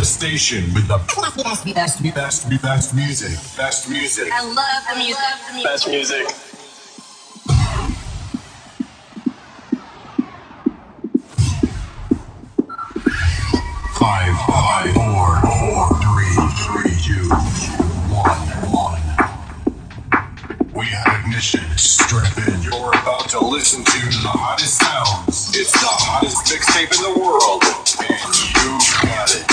The station with the best, best, best, best, best music. Best music. I love the music. Best music. Five, five, four, four, three, three, two, one, one. We have ignition. Strap in. You're about to listen to the hottest sounds. It's the hottest mixtape in the world, and you got it.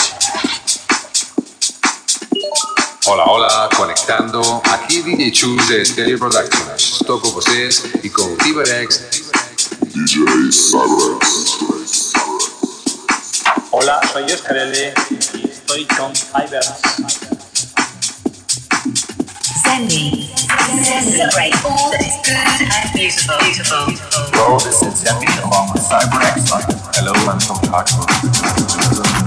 Hola, hola, conectando. Aqui DJ Chus de Stereo Productions. Estou com vocês e com o Tiberex. DJ Cyberx. Hola, soy Oscar L. y estoy con Cyberx. Sandy. Celebrate all that is good and beautiful. Beautiful. beautiful. Hello, this is Sandy along with CyberX. Hello, I'm from Chicago.